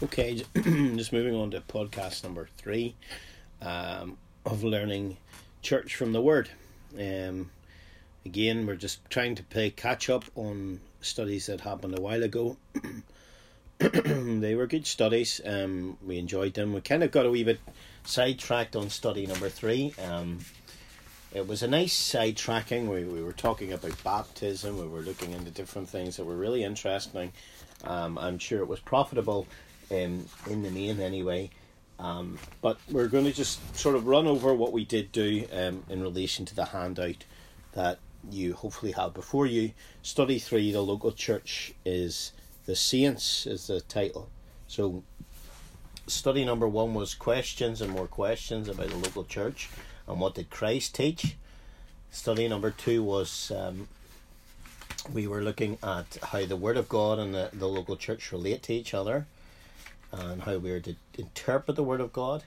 Okay, just moving on to podcast number three um, of learning church from the Word. Um, again, we're just trying to play catch up on studies that happened a while ago. they were good studies. Um, we enjoyed them. We kind of got a wee bit sidetracked on study number three. Um, it was a nice sidetracking. We, we were talking about baptism. We were looking into different things that were really interesting. Um, I'm sure it was profitable in, in the main anyway. Um, but we're going to just sort of run over what we did do um, in relation to the handout that you hopefully have before you. Study 3, the local church is the saints, is the title. So, study number one was questions and more questions about the local church and what did Christ teach. Study number two was um, we were looking at how the Word of God and the, the local church relate to each other and how we are to interpret the Word of God.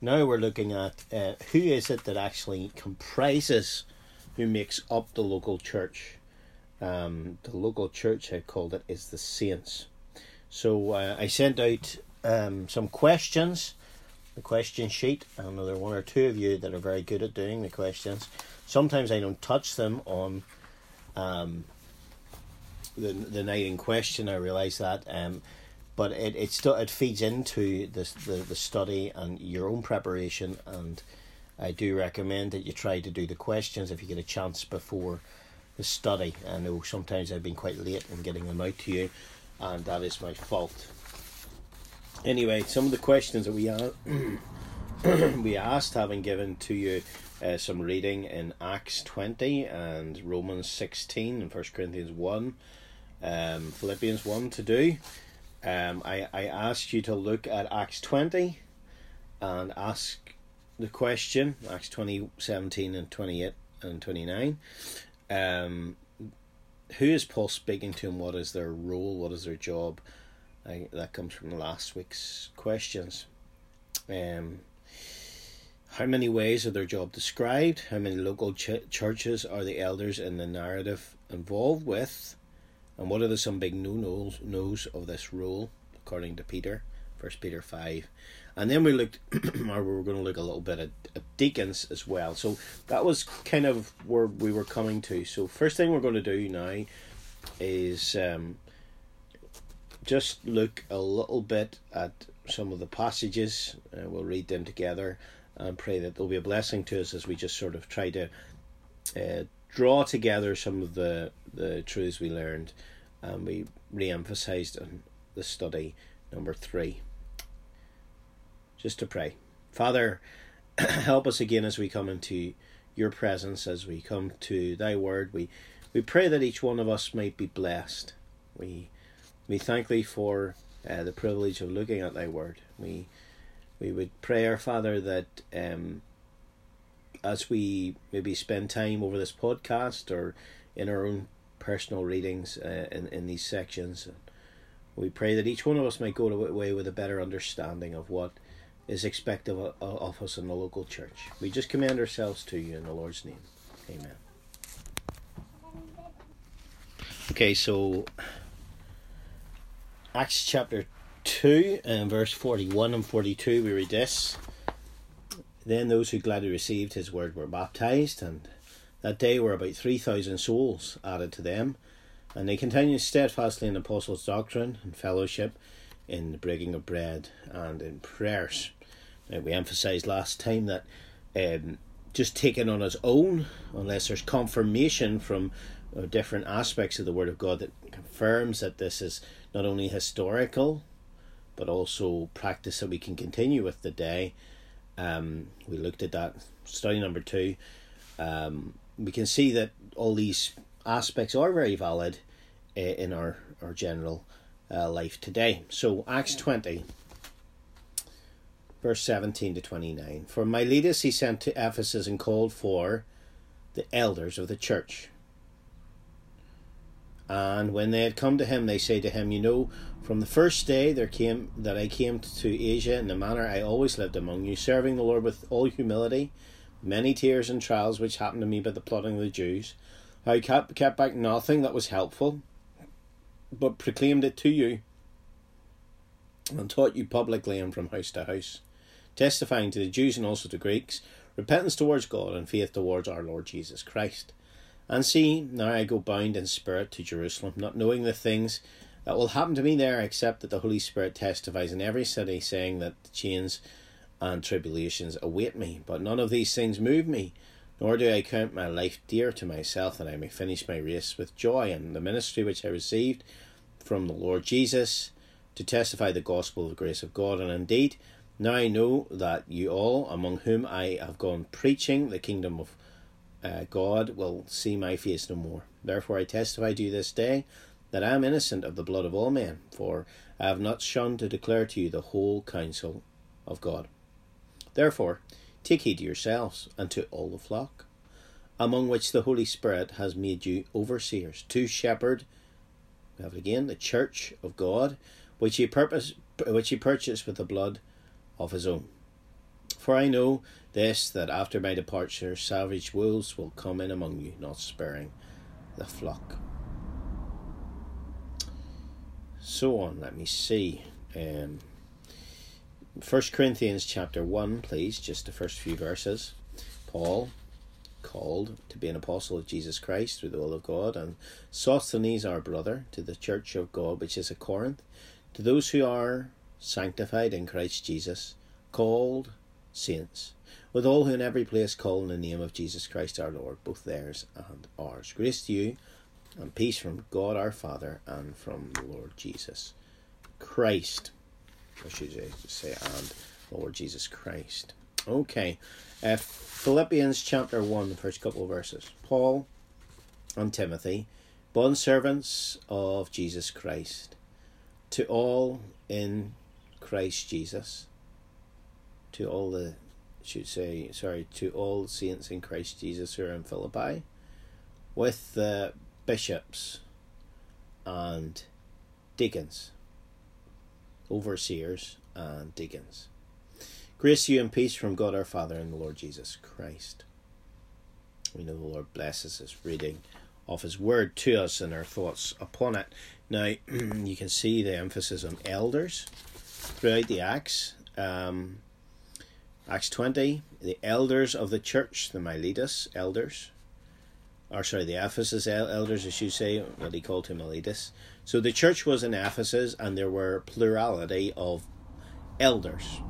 Now we're looking at uh, who is it that actually comprises, who makes up the local church. Um, the local church, I called it, is the saints. So uh, I sent out um, some questions, the question sheet. I know there are one or two of you that are very good at doing the questions. Sometimes I don't touch them on um, the the night in question. I realise that. Um, but it it still it feeds into the, the the study and your own preparation and I do recommend that you try to do the questions if you get a chance before the study. I know sometimes I've been quite late in getting them out to you, and that is my fault. Anyway, some of the questions that we are we asked, having given to you uh, some reading in Acts twenty and Romans sixteen and First Corinthians one, um, Philippians one to do. Um, I, I asked you to look at Acts 20 and ask the question, Acts 20, 17 and 28 and 29. Um, who is Paul speaking to and what is their role, what is their job? I, that comes from last week's questions. Um, how many ways are their job described? How many local ch- churches are the elders in the narrative involved with? And what are the some big no nos of this rule, according to Peter, First Peter five, and then we looked, or we were going to look a little bit at, at deacons as well. So that was kind of where we were coming to. So first thing we're going to do now is um, just look a little bit at some of the passages. Uh, we'll read them together and pray that they'll be a blessing to us as we just sort of try to uh, draw together some of the the truths we learned, and we re-emphasized on the study number three. Just to pray, Father, help us again as we come into your presence, as we come to Thy Word. We we pray that each one of us might be blessed. We we thank Thee for uh, the privilege of looking at Thy Word. We we would pray, our Father, that um, as we maybe spend time over this podcast or in our own personal readings uh, in, in these sections, we pray that each one of us might go away with a better understanding of what is expected of, us in the local church. We just commend ourselves to you in the Lord's name. Amen. Okay, so Acts chapter 2 and verse 41 and 42, we read this. Then those who gladly received his word were baptized, and that day were about 3,000 souls added to them. And they continued steadfastly in the apostles' doctrine and fellowship, in the breaking of bread, and in prayers. Now, we emphasised last time that um, just taken on its own, unless there's confirmation from uh, different aspects of the Word of God that confirms that this is not only historical, but also practice that we can continue with the day, um, we looked at that study number two. Um, we can see that all these aspects are very valid uh, in our our general uh, life today. So Acts twenty, verse seventeen to twenty nine. For Miletus he sent to Ephesus and called for the elders of the church. And when they had come to him, they say to him, You know, from the first day there came that I came to Asia in the manner I always lived among you, serving the Lord with all humility, many tears and trials which happened to me by the plotting of the Jews. I kept, kept back nothing that was helpful, but proclaimed it to you and taught you publicly and from house to house, testifying to the Jews and also to Greeks, repentance towards God and faith towards our Lord Jesus Christ. And see, now I go bound in spirit to Jerusalem, not knowing the things that will happen to me there, except that the Holy Spirit testifies in every city, saying that the chains and tribulations await me. But none of these things move me, nor do I count my life dear to myself, that I may finish my race with joy and the ministry which I received from the Lord Jesus to testify the gospel of the grace of God. And indeed, now I know that you all, among whom I have gone preaching the kingdom of uh, God, will see my face no more. Therefore, I testify to you this day that I am innocent of the blood of all men, for I have not shunned to declare to you the whole counsel of God. Therefore, take heed to yourselves and to all the flock, among which the Holy Spirit has made you overseers, to shepherd, we have it again, the church of God, which he purpose which he purchased with the blood of his own. For I know this that after my departure savage wolves will come in among you, not sparing the flock. So on, let me see. Um, 1 Corinthians chapter 1, please, just the first few verses. Paul, called to be an apostle of Jesus Christ through the will of God, and Sosthenes, our brother, to the church of God which is at Corinth, to those who are sanctified in Christ Jesus, called saints, with all who in every place call in the name of Jesus Christ our Lord, both theirs and ours. Grace to you and peace from God our Father and from the Lord Jesus Christ. I should say, and Lord Jesus Christ. Okay, uh, Philippians chapter 1, the first couple of verses. Paul and Timothy, bond servants of Jesus Christ, to all in Christ Jesus, to all the, should say, sorry, to all saints in Christ Jesus who are in Philippi, with the bishops and deacons overseers, and deacons. Grace you and peace from God our Father and the Lord Jesus Christ. We know the Lord blesses this reading of His Word to us and our thoughts upon it. Now, you can see the emphasis on elders throughout the Acts. Um, Acts 20, the elders of the church, the Miletus elders, or sorry, the Ephesus elders, as you say, what he called him Miletus. So the church was in Ephesus, and there were plurality of elders.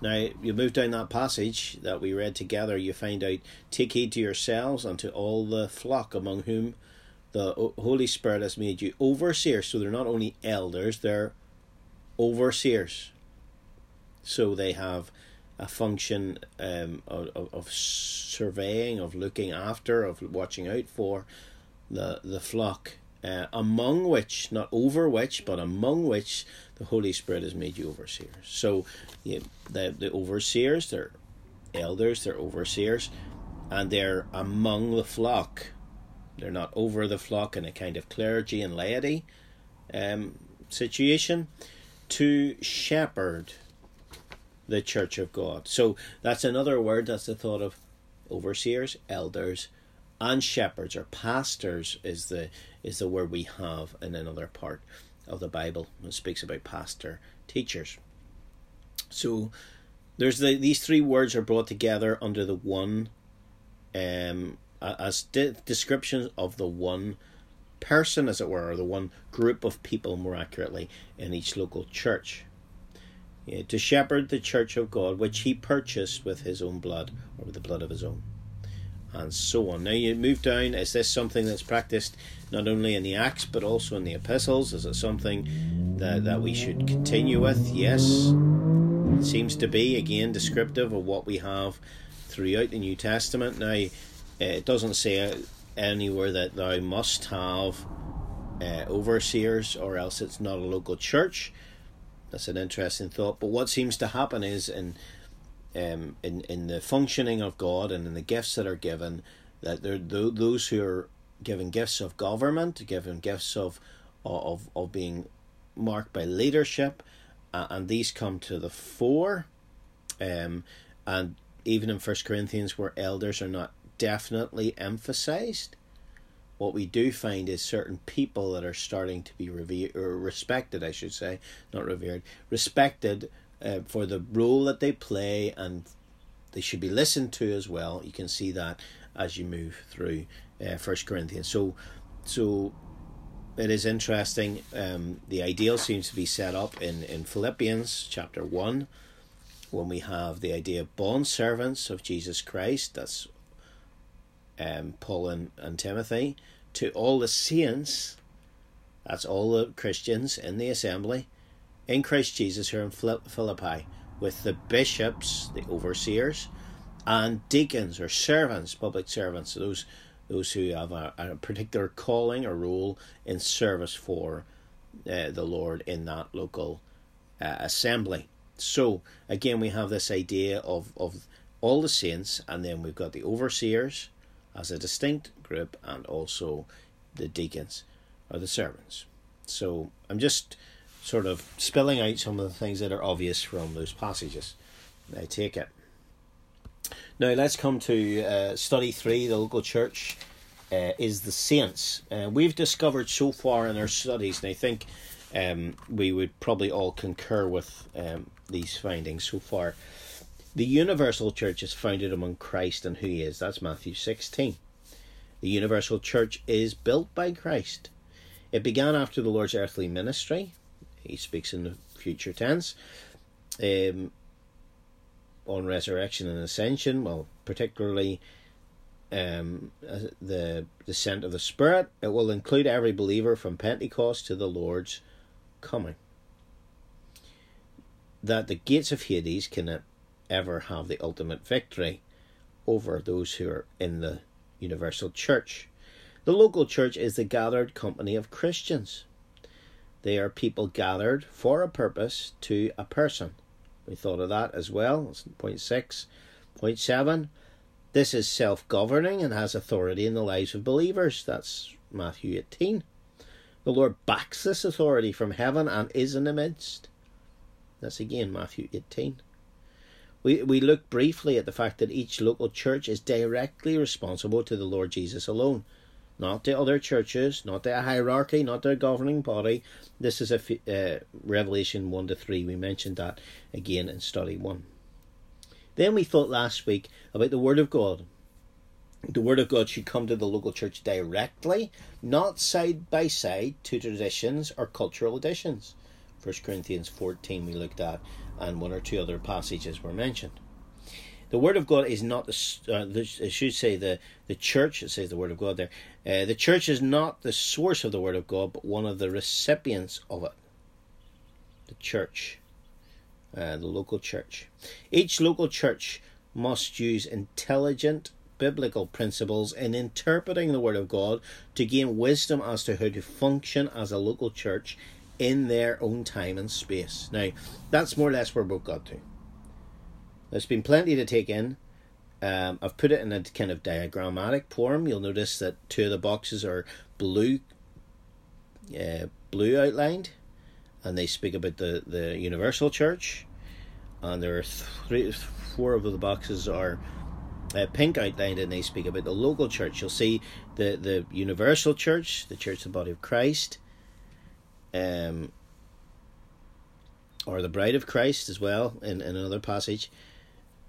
Now, you move down that passage that we read together, you find out, take heed to yourselves and to all the flock among whom the Holy Spirit has made you overseers. So they're not only elders, they're overseers. So they have a function um, of, of surveying, of looking after, of watching out for the the flock, uh, among which, not over which, but among which the Holy Spirit has made you overseers. So, yeah, the the overseers, they're elders, they're overseers, and they're among the flock. They're not over the flock in a kind of clergy and laity um, situation. To shepherd the church of God. So that's another word that's the thought of overseers, elders, and shepherds or pastors is the is the word we have in another part of the Bible. It speaks about pastor teachers. So there's the these three words are brought together under the one um as de- descriptions of the one person as it were or the one group of people more accurately in each local church yeah, to shepherd the church of God, which he purchased with his own blood, or with the blood of his own, and so on. Now you move down. Is this something that's practiced not only in the Acts but also in the epistles? Is it something that, that we should continue with? Yes. It seems to be, again, descriptive of what we have throughout the New Testament. Now, it doesn't say anywhere that thou must have uh, overseers or else it's not a local church that's an interesting thought. But what seems to happen is in um, in in the functioning of God and in the gifts that are given, that there those who are given gifts of government, given gifts of of of being marked by leadership, uh, and these come to the fore. Um, and even in First Corinthians, where elders are not definitely emphasized, what we do find is certain people that are starting to be revered or respected, I should say, not revered, respected uh, for the role that they play, and they should be listened to as well. You can see that as you move through First Corinthians. So, so it is interesting. Um, the ideal seems to be set up in in Philippians chapter one, when we have the idea of bond servants of Jesus Christ. That's um, Paul and, and Timothy to all the saints. That's all the Christians in the assembly in Christ Jesus who are in Philippi with the bishops, the overseers, and deacons or servants, public servants, those those who have a, a particular calling or role in service for uh, the Lord in that local uh, assembly. So again, we have this idea of of all the saints, and then we've got the overseers as a distinct group, and also the deacons or the servants. So I'm just sort of spilling out some of the things that are obvious from those passages. I take it. Now let's come to uh, study three. The local church uh, is the saints. Uh, we've discovered so far in our studies, and I think um, we would probably all concur with um, these findings so far. The universal church is founded among Christ and who he is. That's Matthew 16. The universal church is built by Christ. It began after the Lord's earthly ministry, he speaks in the future tense. Um, on resurrection and ascension, well, particularly um, uh, the descent of the Spirit, it will include every believer from Pentecost to the Lord's coming. That the gates of Hades cannot ever have the ultimate victory over those who are in the universal church. The local church is the gathered company of Christians. They are people gathered for a purpose to a person. We thought of that as well. That's point six. Point seven. This is self governing and has authority in the lives of believers. That's Matthew 18. The Lord backs this authority from heaven and is in the midst. That's again Matthew 18. We, we look briefly at the fact that each local church is directly responsible to the Lord Jesus alone not the other churches, not the hierarchy, not their governing body. This is a uh, Revelation 1 to 3. We mentioned that again in study 1. Then we thought last week about the Word of God. The Word of God should come to the local church directly, not side by side to traditions or cultural additions. 1 Corinthians 14 we looked at, and one or two other passages were mentioned the word of God is not the. Uh, the I should say the the church. It says the word of God there. Uh, the church is not the source of the word of God, but one of the recipients of it. The church, uh, the local church. Each local church must use intelligent biblical principles in interpreting the word of God to gain wisdom as to how to function as a local church in their own time and space. Now, that's more or less where we've got to. There's been plenty to take in. Um, I've put it in a kind of diagrammatic form. You'll notice that two of the boxes are blue, uh, blue outlined, and they speak about the, the universal church. And there are three, four of the boxes are uh, pink outlined, and they speak about the local church. You'll see the the universal church, the church, the body of Christ, um, or the bride of Christ as well in, in another passage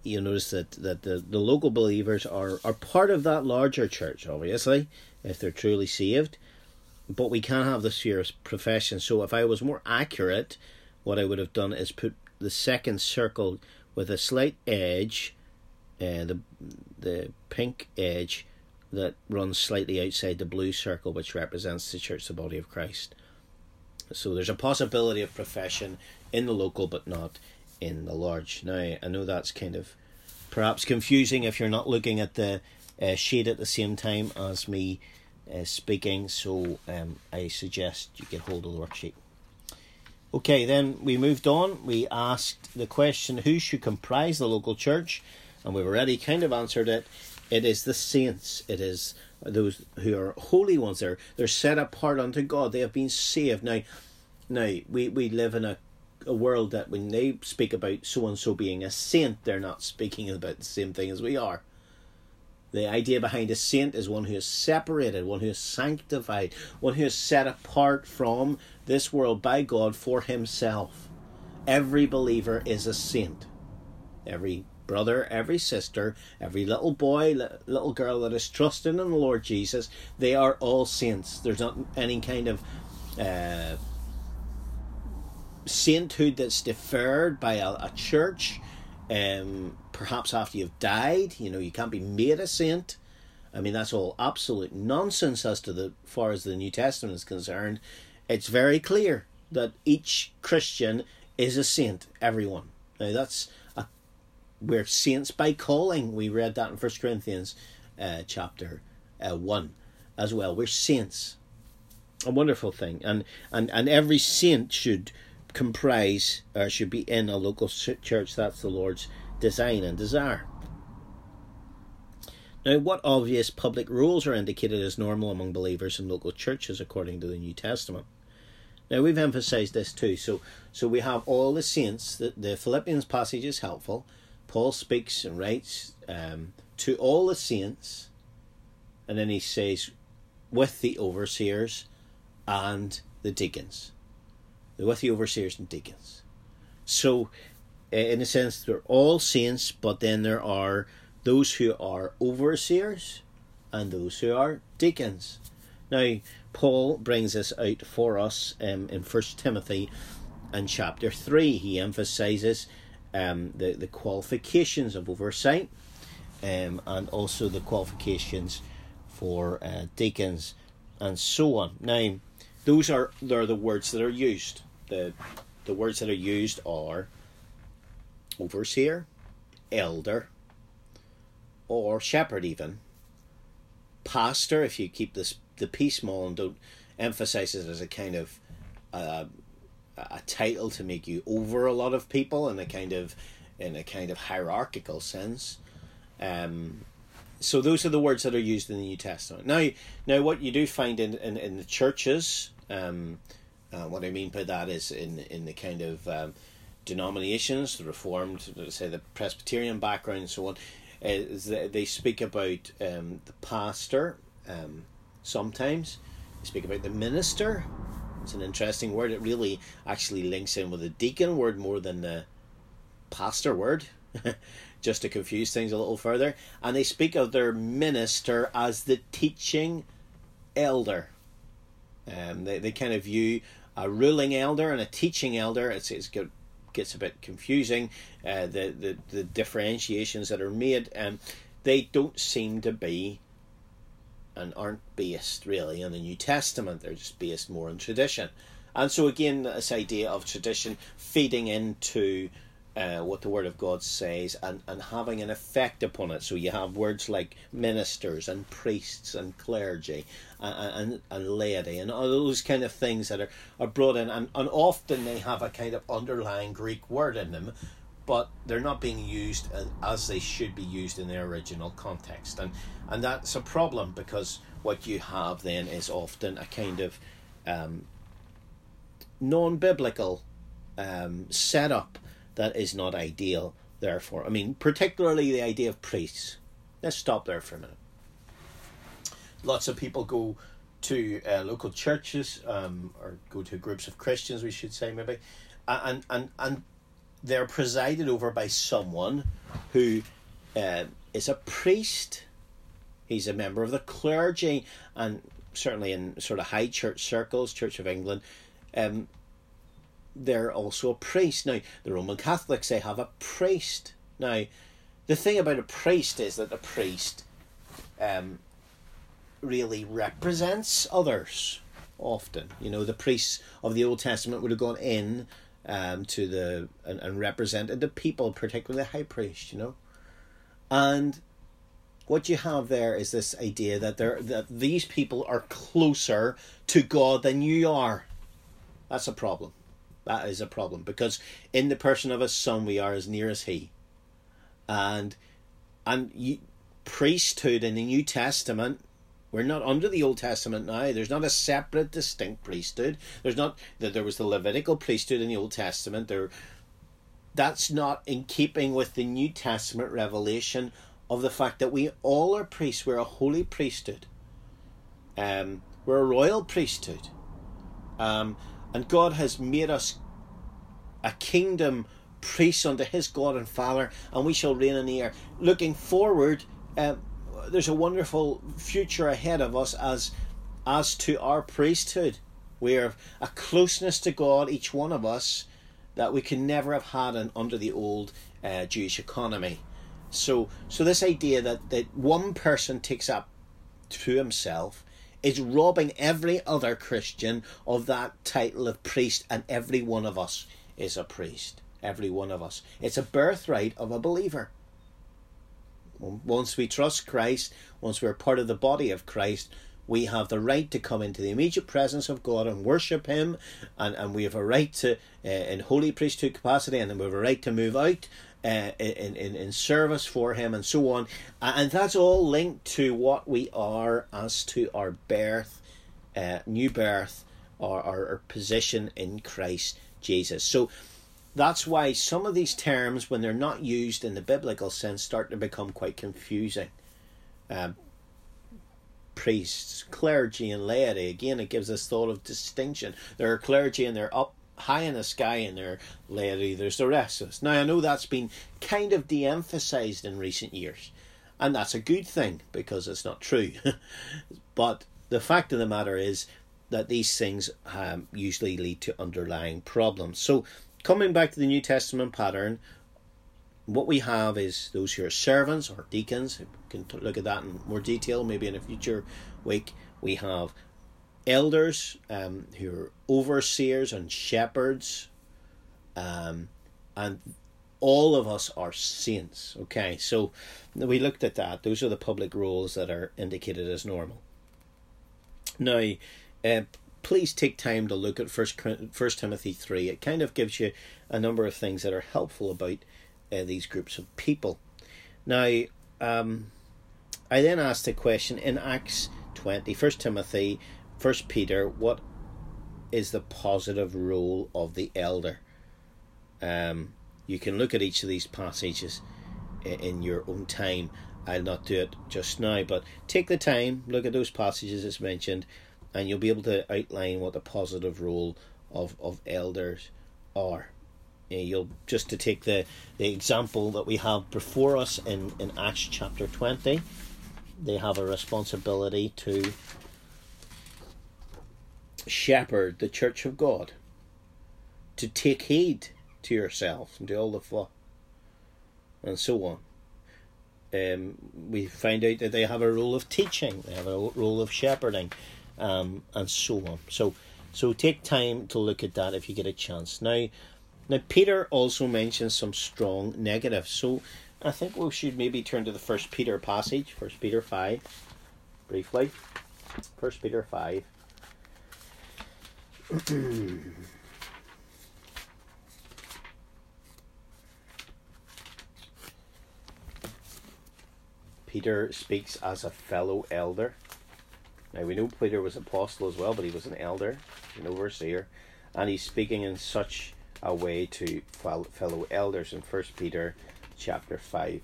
you notice that, that the, the local believers are, are part of that larger church, obviously, if they're truly saved. But we can't have the sphere of profession. So if I was more accurate, what I would have done is put the second circle with a slight edge, uh, the the pink edge that runs slightly outside the blue circle, which represents the church, the body of Christ. So there's a possibility of profession in the local, but not in the large. Now, I know that's kind of perhaps confusing if you're not looking at the uh, sheet at the same time as me uh, speaking, so um, I suggest you get hold of the worksheet. Okay, then we moved on. We asked the question who should comprise the local church, and we've already kind of answered it. It is the saints, it is those who are holy ones. They're, they're set apart unto God, they have been saved. Now, now we, we live in a a world that when they speak about so and so being a saint, they're not speaking about the same thing as we are. The idea behind a saint is one who is separated, one who is sanctified, one who is set apart from this world by God for himself. Every believer is a saint. Every brother, every sister, every little boy, little girl that is trusting in the Lord Jesus, they are all saints. There's not any kind of uh, sainthood that's deferred by a, a church um, perhaps after you've died, you know, you can't be made a saint. I mean, that's all absolute nonsense as to the far as the New Testament is concerned. It's very clear that each Christian is a saint, everyone. Now, that's a, we're saints by calling. We read that in First Corinthians uh, chapter uh, 1 as well. We're saints. A wonderful thing. And, and, and every saint should comprise or should be in a local church. That's the Lord's design and desire. Now, what obvious public rules are indicated as normal among believers in local churches according to the New Testament? Now, we've emphasized this too. So, so we have all the saints. The, the Philippians passage is helpful. Paul speaks and writes um, to all the saints, and then he says, with the overseers and the deacons with the overseers and deacons. So, in a sense, they're all saints, but then there are those who are overseers and those who are deacons. Now, Paul brings this out for us um, in First Timothy and chapter 3. He emphasizes um, the, the qualifications of oversight um, and also the qualifications for uh, deacons and so on. Now, those are, are the words that are used the the words that are used are overseer, elder, or shepherd even. Pastor, if you keep this the P small and don't emphasize it as a kind of uh, a title to make you over a lot of people in a kind of in a kind of hierarchical sense. Um, so those are the words that are used in the New Testament. Now, now what you do find in in, in the churches, um, uh, what I mean by that is in in the kind of um, denominations, the Reformed, say the Presbyterian background, and so on, is they speak about um, the pastor. Um, sometimes they speak about the minister. It's an interesting word. It really actually links in with the deacon word more than the pastor word, just to confuse things a little further. And they speak of their minister as the teaching elder. Um, they, they kind of view a ruling elder and a teaching elder. It's, it's got, gets a bit confusing. Uh, the, the the differentiations that are made, um, they don't seem to be and aren't based really on the New Testament. They're just based more on tradition. And so again, this idea of tradition feeding into uh, what the Word of God says and, and having an effect upon it. So you have words like ministers and priests and clergy and, and, and laity and all those kind of things that are, are brought in. And, and often they have a kind of underlying Greek word in them, but they're not being used as they should be used in their original context. And, and that's a problem because what you have then is often a kind of um, non biblical um, setup that is not ideal, therefore. I mean, particularly the idea of priests. Let's stop there for a minute. Lots of people go to uh, local churches um, or go to groups of Christians, we should say, maybe, and, and, and they're presided over by someone who uh, is a priest. He's a member of the clergy, and certainly in sort of high church circles, Church of England, um, they're also a priest. Now, the Roman Catholics, they have a priest. Now, the thing about a priest is that a priest um, really represents others often. You know, the priests of the Old Testament would have gone in um, to the and, and represented the people, particularly the high priest, you know. And what you have there is this idea that there that these people are closer to God than you are. That's a problem. That is a problem because in the person of a son we are as near as he, and and you, priesthood in the New Testament. We're not under the Old Testament now. There's not a separate, distinct priesthood. There's not that there was the Levitical priesthood in the Old Testament. There, that's not in keeping with the New Testament revelation of the fact that we all are priests. We're a holy priesthood. Um, we're a royal priesthood. Um, and God has made us a kingdom priests unto his God and Father, and we shall reign in the air. Looking forward, um, there's a wonderful future ahead of us as as to our priesthood. We have a closeness to God, each one of us, that we can never have had an, under the old uh, Jewish economy. So, so this idea that, that one person takes up to himself is robbing every other Christian of that title of priest, and every one of us is a priest. Every one of us. It's a birthright of a believer. Once we trust Christ, once we're part of the body of Christ, we have the right to come into the immediate presence of God and worship Him, and, and we have a right to, uh, in holy priesthood capacity, and then we have a right to move out uh, in, in, in service for Him, and so on. And that's all linked to what we are as to our birth, uh, new birth, or our, our position in Christ Jesus. So that's why some of these terms, when they're not used in the biblical sense, start to become quite confusing. Um, priests, clergy, and laity. Again, it gives us thought of distinction. There are clergy and they're up high in the sky, and there laity, there's the rest of us. Now, I know that's been kind of de emphasized in recent years, and that's a good thing because it's not true. but the fact of the matter is that these things um, usually lead to underlying problems. So, coming back to the New Testament pattern, what we have is those who are servants or deacons. We can look at that in more detail maybe in a future week. We have elders um, who are overseers and shepherds, um, and all of us are saints. Okay, so we looked at that. Those are the public roles that are indicated as normal. Now, uh, please take time to look at First First Timothy three. It kind of gives you a number of things that are helpful about uh, these groups of people. Now, um, I then asked a question in Acts 20, 1 Timothy, 1 Peter, what is the positive role of the elder? Um, you can look at each of these passages in your own time. I'll not do it just now, but take the time, look at those passages as mentioned, and you'll be able to outline what the positive role of, of elders are. You'll just to take the, the example that we have before us in, in Acts chapter 20, they have a responsibility to shepherd the church of God, to take heed to yourself and to all the flock, and so on. Um, we find out that they have a role of teaching, they have a role of shepherding, um, and so on. So, so take time to look at that if you get a chance. Now, now Peter also mentions some strong negatives. So, I think we should maybe turn to the First Peter passage, First Peter five, briefly. First Peter five. Peter speaks as a fellow elder. Now we know Peter was apostle as well, but he was an elder, an overseer, and he's speaking in such a way to fellow elders in First Peter chapter five.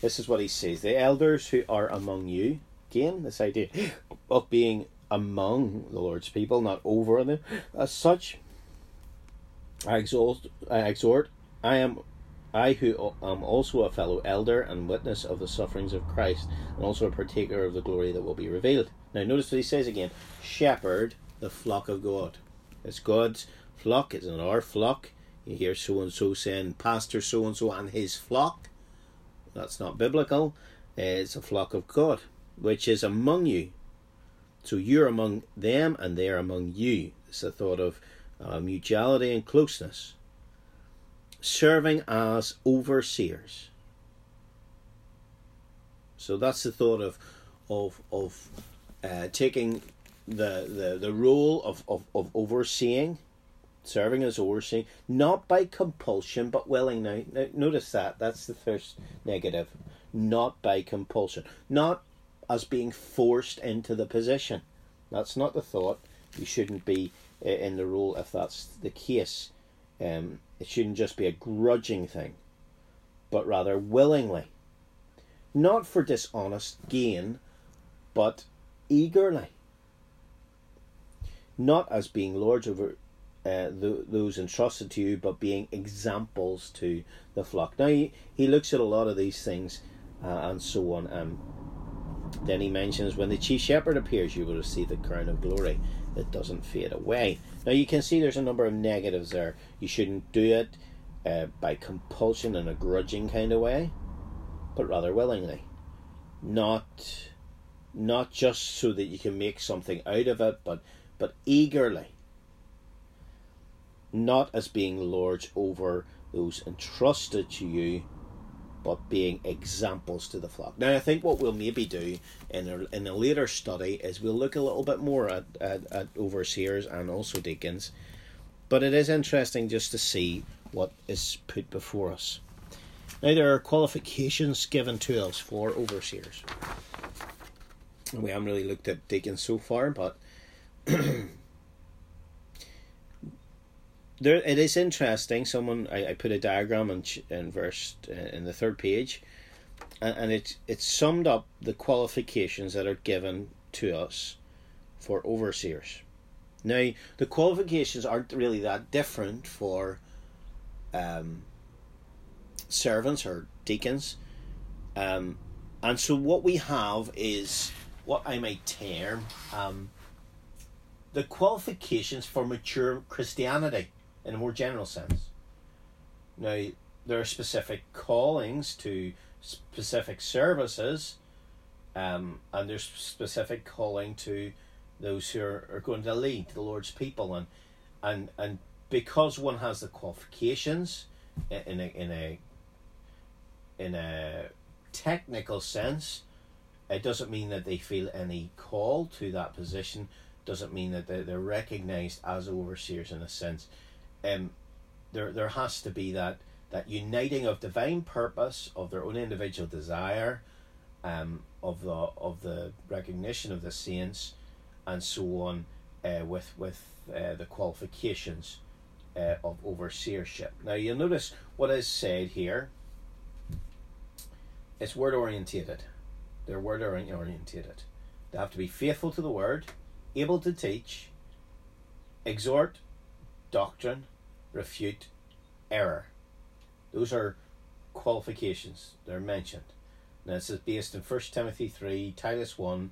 This is what he says: the elders who are among you. Again, this idea of being among the Lord's people, not over them. As such, I exhort, I exhort, I am I who am also a fellow elder and witness of the sufferings of Christ, and also a partaker of the glory that will be revealed. Now, notice what he says again shepherd the flock of God. It's God's flock, it's not our flock. You hear so and so saying, Pastor so and so and his flock. That's not biblical. It's a flock of God, which is among you. So you're among them and they're among you. It's a thought of uh, mutuality and closeness serving as overseers. So that's the thought of of of uh, taking the, the the role of, of, of overseeing, serving as overseeing, not by compulsion but willing. Now notice that that's the first negative, not by compulsion, not as being forced into the position. That's not the thought. You shouldn't be uh, in the role if that's the case. Um, it shouldn't just be a grudging thing, but rather willingly. not for dishonest gain, but eagerly. Not as being lords over uh, those entrusted to you, but being examples to the flock. Now, he, he looks at a lot of these things uh, and so on. Um, then he mentions when the chief shepherd appears, you will receive the crown of glory that doesn't fade away. Now, you can see there's a number of negatives there. You shouldn't do it uh, by compulsion in a grudging kind of way, but rather willingly. Not, not just so that you can make something out of it, but, but eagerly not as being lords over those entrusted to you, but being examples to the flock. Now, I think what we'll maybe do in a, in a later study is we'll look a little bit more at, at, at overseers and also deacons, but it is interesting just to see what is put before us. Now, there are qualifications given to us for overseers. We haven't really looked at deacons so far, but there it is interesting. Someone I, I put a diagram in in verse uh, in the third page, and, and it it summed up the qualifications that are given to us for overseers. Now the qualifications aren't really that different for um, servants or deacons, um, and so what we have is what I might term um, the qualifications for mature Christianity in a more general sense. Now, there are specific callings to specific services, um, and there's specific calling to those who are, are going to lead the Lord's people, and and and because one has the qualifications in a in a in a technical sense, it doesn't mean that they feel any call to that position. Doesn't mean that they're, they're recognized as overseers in a sense um, there there has to be that that uniting of divine purpose of their own individual desire, um, of the of the recognition of the saints, and so on, uh, with with uh, the qualifications uh, of overseership. Now you'll notice what is said here. It's word orientated. They're word orientated. They have to be faithful to the word, able to teach, exhort, doctrine, refute error. Those are qualifications. They're mentioned. Now this is based in 1 Timothy 3, Titus 1,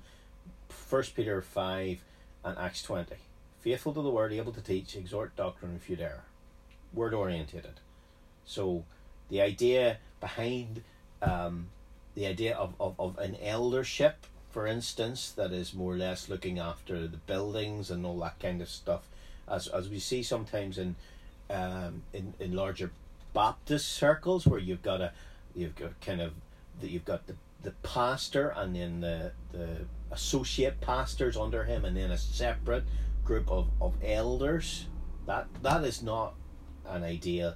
1 Peter 5, and Acts 20. Faithful to the word, able to teach, exhort doctrine, refute error. Word orientated. So the idea behind um, the idea of, of, of an eldership, for instance, that is more or less looking after the buildings and all that kind of stuff, as as we see sometimes in um, in in larger Baptist circles where you've got a you've got kind of that you've got the the pastor and then the the associate pastors under him and then a separate group of, of elders. That that is not an idea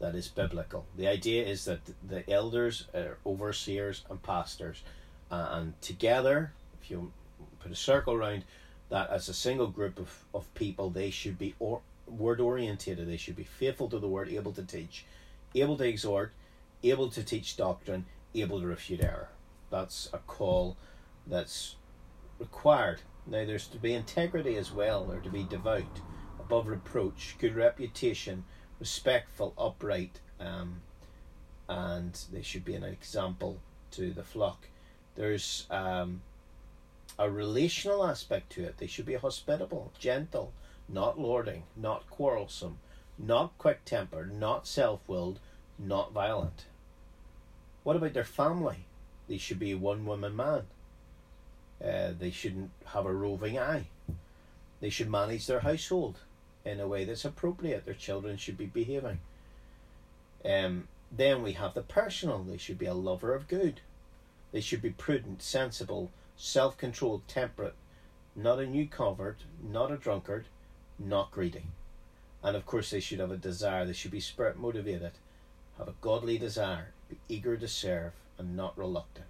that is biblical. The idea is that the elders are overseers and pastors. Uh, and together if you put a circle around that as a single group of, of people they should be or, word orientated. They should be faithful to the word, able to teach, able to exhort, able to teach doctrine, able to refute error. That's a call that's required. Now, there's to be integrity as well, or to be devout, above reproach, good reputation, respectful, upright, um, and they should be an example to the flock. There's um, a relational aspect to it. They should be hospitable, gentle, not lording, not quarrelsome, not quick tempered, not self willed, not violent. What about their family? They should be a one woman man. Uh, they shouldn't have a roving eye. They should manage their household in a way that's appropriate. Their children should be behaving. Um, then we have the personal. They should be a lover of good. They should be prudent, sensible, self controlled, temperate, not a new convert, not a drunkard, not greedy. And of course, they should have a desire, they should be spirit motivated, have a godly desire, be eager to serve, and not reluctant.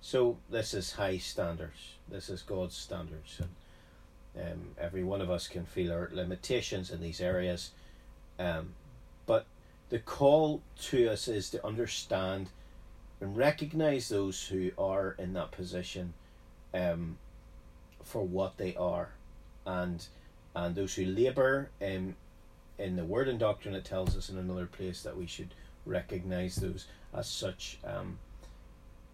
So, this is high standards. This is God's standards. And um, every one of us can feel our limitations in these areas. Um, but the call to us is to understand and recognize those who are in that position um, for what they are and and those who labor in in the word and doctrine it tells us in another place that we should recognize those as such um,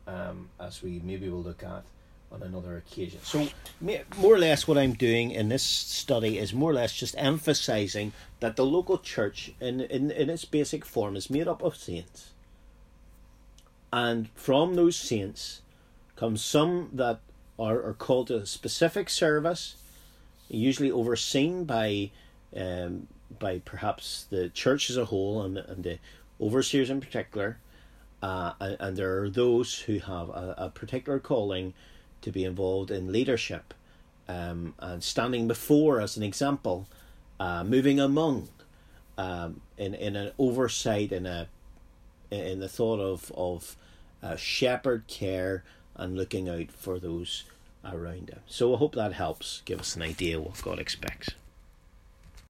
um, as we maybe will look at on another occasion. So, more or less, what I'm doing in this study is more or less just emphasizing that the local church, in, in, in its basic form, is made up of saints. And from those saints comes some that are, are called to a specific service, usually overseen by um, by perhaps the church as a whole and, and the overseers in particular. Uh, and, and there are those who have a, a particular calling to be involved in leadership um, and standing before as an example, uh, moving among, um, in in an oversight in a in the thought of of uh, shepherd care and looking out for those around them. So I hope that helps give us an idea what God expects.